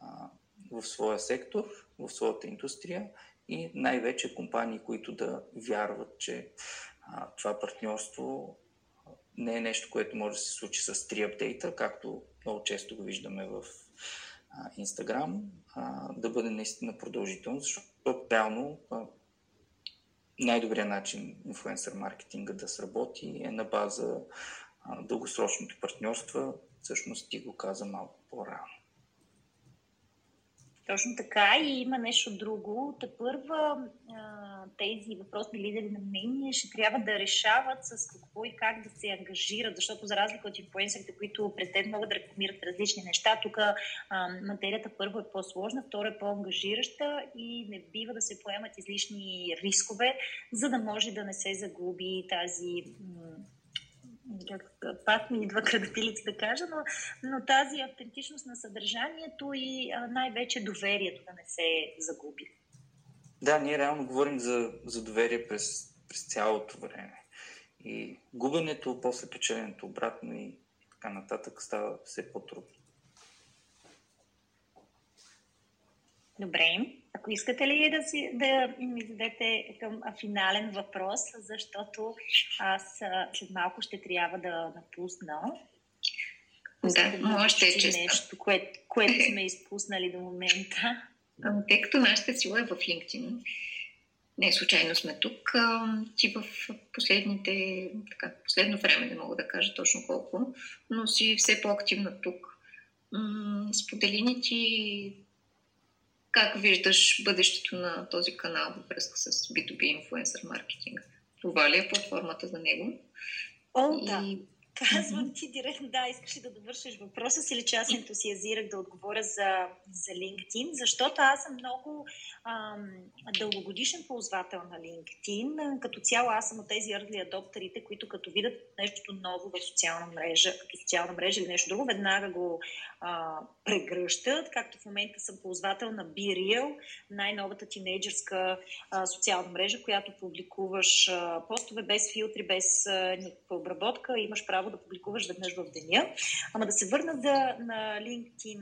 а, в своя сектор, в своята индустрия и най-вече компании, които да вярват, че а, това партньорство не е нещо, което може да се случи с 3 апдейта, както много често го виждаме в Инстаграм, да бъде наистина продължително, защото реално най-добрият начин инфлуенсър маркетинга да сработи е на база а, дългосрочното партньорство. Всъщност ти го каза малко по-рано. Точно така и има нещо друго. Та първа тези въпросни лидери на мнение ще трябва да решават с какво и как да се ангажират, защото за разлика от инфлуенсърите, които пред теб могат да рекламират различни неща, тук материята първо е по-сложна, второ е по-ангажираща и не бива да се поемат излишни рискове, за да може да не се загуби тази пак ми идва кредитилици да кажа, но, но тази автентичност на съдържанието и най-вече доверието да не се загуби. Да, ние реално говорим за, за доверие през, през цялото време. И губенето, после печеленето обратно и така нататък става все по-трудно. Добре. Ако искате ли да, си, да ми зададете към финален въпрос, защото аз след малко ще трябва да напусна. Да, да да е нещо, което, което сме изпуснали до момента. Тъй като нашата сила е в LinkedIn, не случайно сме тук. Ти в последните, така, последно време не мога да кажа точно колко, но си все по-активна тук. Сподели ни ти как виждаш бъдещето на този канал във връзка с B2B инфлуенсър маркетинг? Това ли е платформата за него? О, и... да. Казвам ти директно, да, искаш ли да довършиш въпроса си или че аз ентусиазирах да отговоря за, за LinkedIn, защото аз съм много ам, дългогодишен ползвател на LinkedIn. Като цяло аз съм от тези early адоптерите, които като видят нещо ново в социална мрежа, като социална мрежа или нещо друго, веднага го а, прегръщат, както в момента съм ползвател на BeReal, най-новата тинейджърска а, социална мрежа, която публикуваш а, постове без филтри, без а, никаква обработка, имаш право да публикуваш веднъж в деня. Ама да се върна за, на LinkedIn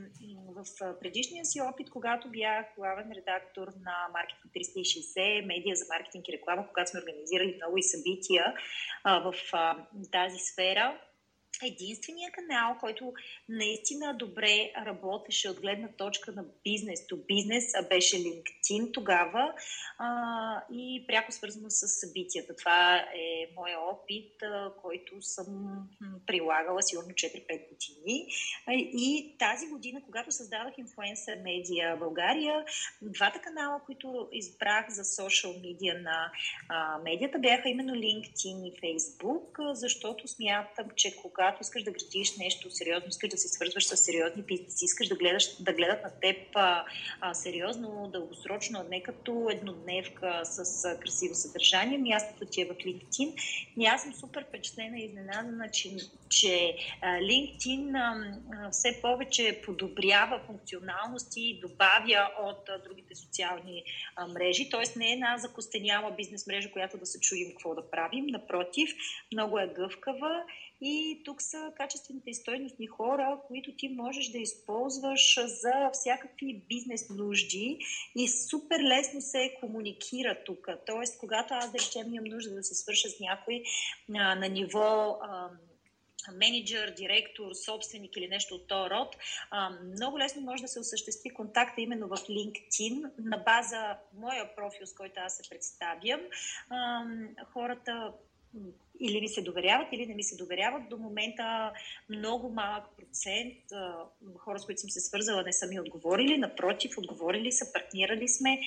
в предишния си опит, когато бях главен редактор на Marketing 360, медия за маркетинг и реклама, когато сме организирали много и събития а, в а, тази сфера единствения канал, който наистина добре работеше от гледна точка на бизнес до бизнес, беше LinkedIn тогава а, и пряко свързано с събитията. Това е моя опит, а, който съм прилагала сигурно 4-5 години. А, и тази година, когато създавах Influencer Media България, двата канала, които избрах за social медиа на а, медията, бяха именно LinkedIn и Facebook, защото смятам, че кога когато искаш да градиш нещо сериозно, искаш да се свързваш с сериозни бизнеси, искаш да, гледаш, да гледат на теб а, а, сериозно, дългосрочно, не като еднодневка с а, красиво съдържание, мястото ти е в LinkedIn. И аз съм супер впечатлена и изненадана, че, че а, LinkedIn а, а, все повече подобрява функционалности и добавя от а, другите социални а, мрежи. Тоест не е една закостеняла бизнес мрежа, която да се чуем какво да правим. Напротив, много е гъвкава и тук са качествените и стойностни хора, които ти можеш да използваш за всякакви бизнес нужди и супер лесно се комуникира тук. Тоест, когато аз да речем имам нужда да се свърша с някой а, на ниво а, менеджер, директор, собственик или нещо от този род, а, много лесно може да се осъществи контакта именно в LinkedIn на база моя профил, с който аз се представям. А, хората или ми се доверяват, или не ми се доверяват. До момента много малък процент хора, с които съм се свързала, не са ми отговорили. Напротив, отговорили са, партнирали сме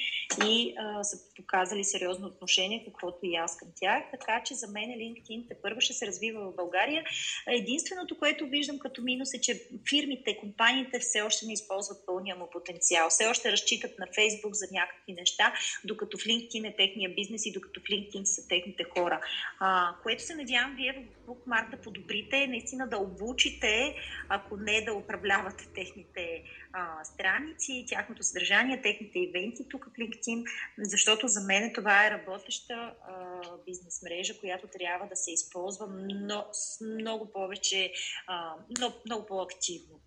и а, са показали сериозно отношение, каквото и аз към тях. Така че за мен LinkedIn те първо ще се развива в България. Единственото, което виждам като минус е, че фирмите, компаниите все още не използват пълния му потенциал. Все още разчитат на Facebook за някакви неща, докато в LinkedIn е техния бизнес и докато в LinkedIn са техните хора. А, което което се надявам вие в Bookmark да подобрите, наистина да обучите, ако не да управлявате техните а, страници, тяхното съдържание, техните ивенти тук в LinkedIn, защото за мен това е работеща а, бизнес мрежа, която трябва да се използва много, много повече, а, много, много по-активно.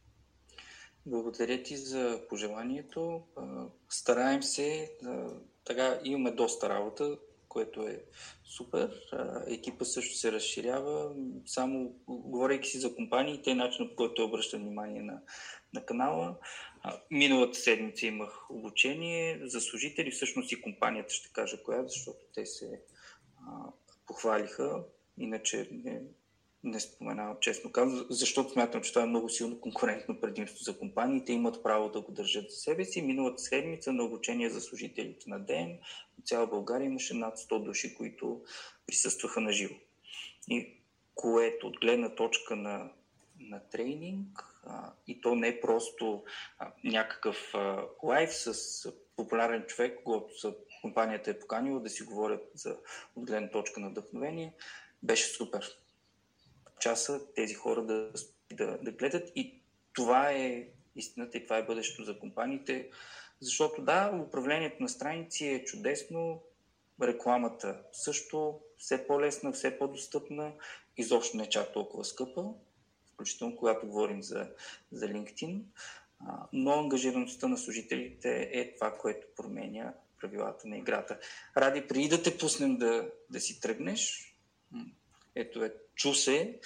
Благодаря ти за пожеланието. Стараем се, така имаме доста работа, което е супер. Екипа също се разширява. Само говорейки си за компаниите, е начинът по който обръща внимание на, на канала. Миналата седмица имах обучение за служители, всъщност и компанията ще кажа коя, защото те се а, похвалиха. Иначе не, не споменавам честно казвам, защото смятам, че това е много силно конкурентно предимство за компаниите. Имат право да го държат за себе си. Миналата седмица на обучение за служителите на ДЕН в цяла България имаше над 100 души, които присъстваха на живо. И което от гледна точка на, на тренинг, а, и то не е просто а, някакъв а, лайф с популярен човек, когато компанията е поканила да си говорят за от гледна точка на вдъхновение, беше супер часа тези хора да, да, да гледат и това е истината и това е бъдещето за компаниите. Защото да, управлението на страници е чудесно, рекламата също все по-лесна, все по-достъпна, изобщо не е чак толкова скъпа, включително когато говорим за, за LinkedIn, но ангажираността на служителите е това, което променя правилата на играта. Ради, преди да те пуснем да, да си тръгнеш, ето е, чу се,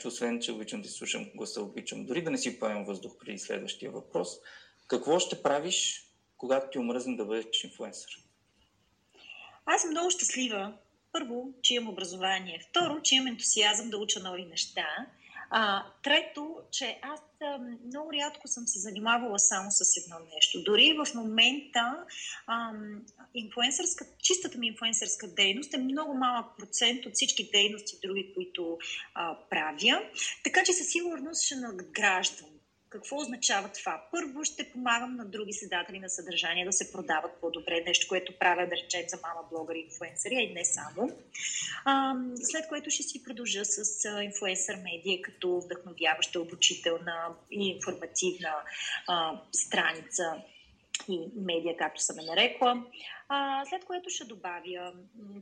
че освен, че обичам да слушам гласа, обичам дори да не си поемам въздух преди следващия въпрос. Какво ще правиш, когато ти омръзне да бъдеш инфлуенсър? Аз съм много щастлива. Първо, че имам образование. Второ, че имам ентусиазъм да уча нови неща. А, трето, че аз много рядко съм се занимавала само с едно нещо. Дори в момента а, чистата ми инфлуенсърска дейност е много малък процент от всички дейности други, които а, правя. Така че със сигурност ще надграждам какво означава това? Първо ще помагам на други създатели на съдържание да се продават по-добре, нещо, което правя, да речем, за мама блогъри и инфлуенсъри, а и не само. А, след което ще си продължа с инфлуенсър медия като вдъхновяваща, обучителна и информативна а, страница и медия, както съм е нарекла. А, след което ще добавя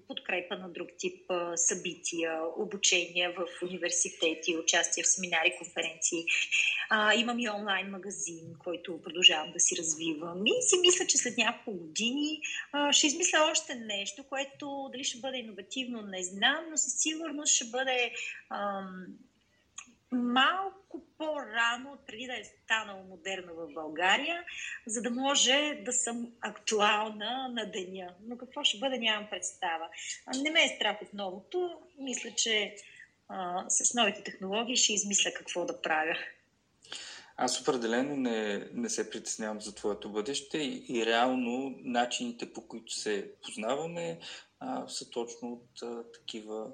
подкрепа на друг тип събития, обучения в университети, участие в семинари, конференции. А, имам и онлайн магазин, който продължавам да си развивам. И си мисля, че след няколко години а, ще измисля още нещо, което дали ще бъде иновативно, не знам, но със сигурност ще бъде ам, малко по-рано, преди да е станало модерно в България, за да може да съм актуална на деня. Но какво ще бъде, нямам представа. Не ме е страх от новото. Мисля, че а, с новите технологии ще измисля какво да правя. Аз определено не, не се притеснявам за твоето бъдеще и, и реално начините по които се познаваме а, са точно от а, такива,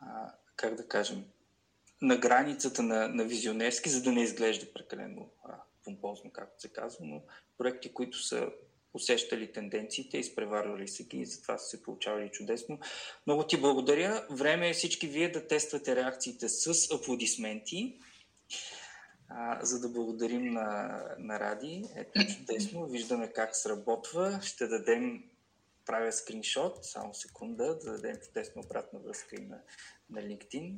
а, как да кажем, на границата на, на визионерски, за да не изглежда прекалено помпозно, както се казва, но проекти, които са усещали тенденциите, изпреварвали се ги и затова са се получавали чудесно. Много ти благодаря. Време е всички вие да тествате реакциите с аплодисменти, а, за да благодарим на, на Ради. Ето чудесно. Виждаме как сработва. Ще дадем правя скриншот, само секунда, да дадем чудесна обратна връзка и на, на LinkedIn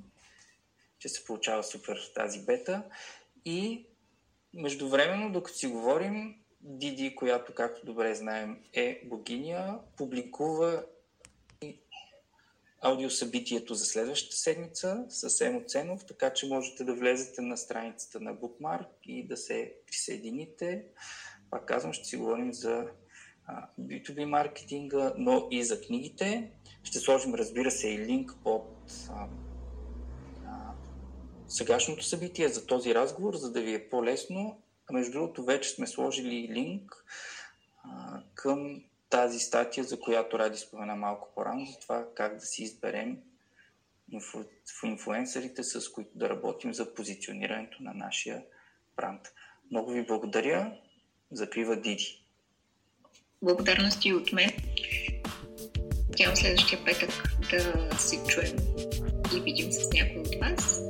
че се получава супер тази бета. И междувременно, докато си говорим, Диди, която, както добре знаем, е богиня, публикува аудиосъбитието за следващата седмица съвсем оценов, така че можете да влезете на страницата на Bookmark и да се присъедините. Пак казвам, ще си говорим за B2B маркетинга, но и за книгите. Ще сложим, разбира се, и линк под сегашното събитие, за този разговор, за да ви е по-лесно. Между другото, вече сме сложили линк към тази статия, за която Ради спомена малко по-рано, за това как да си изберем инфу, инфуенсерите, с които да работим за позиционирането на нашия бранд. Много ви благодаря. Закрива Диди. Благодарности от мен. Надявам следващия петък да се чуем и видим с някой от вас.